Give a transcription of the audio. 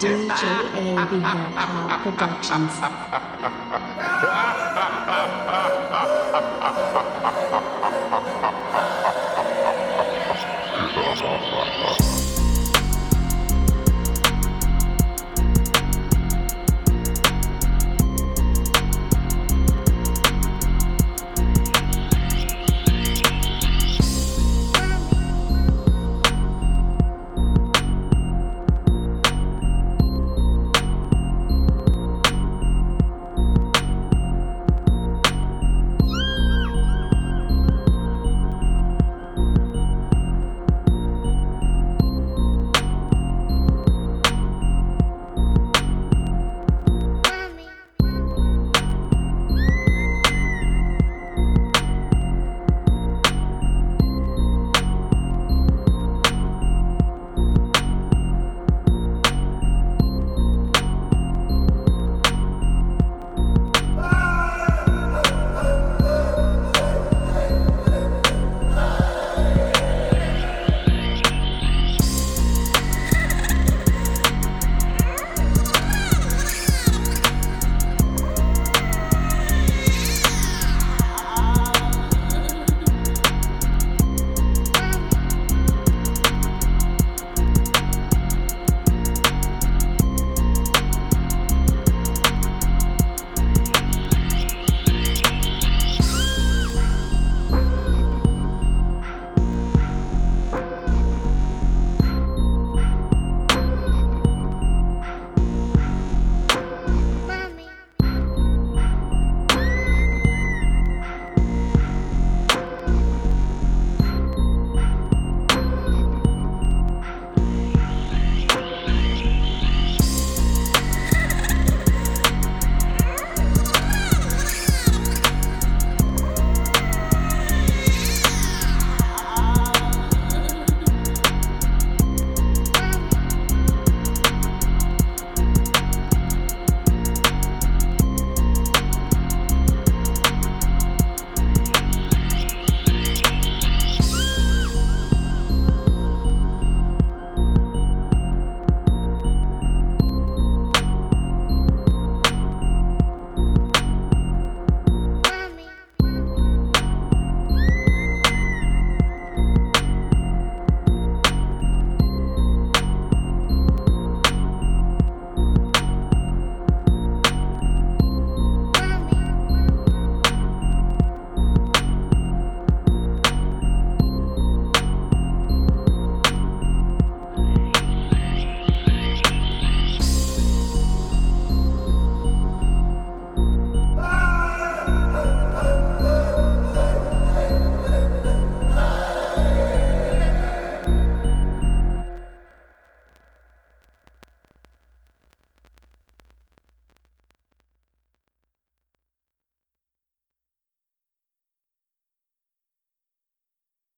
DJ AB Hip Hop Productions.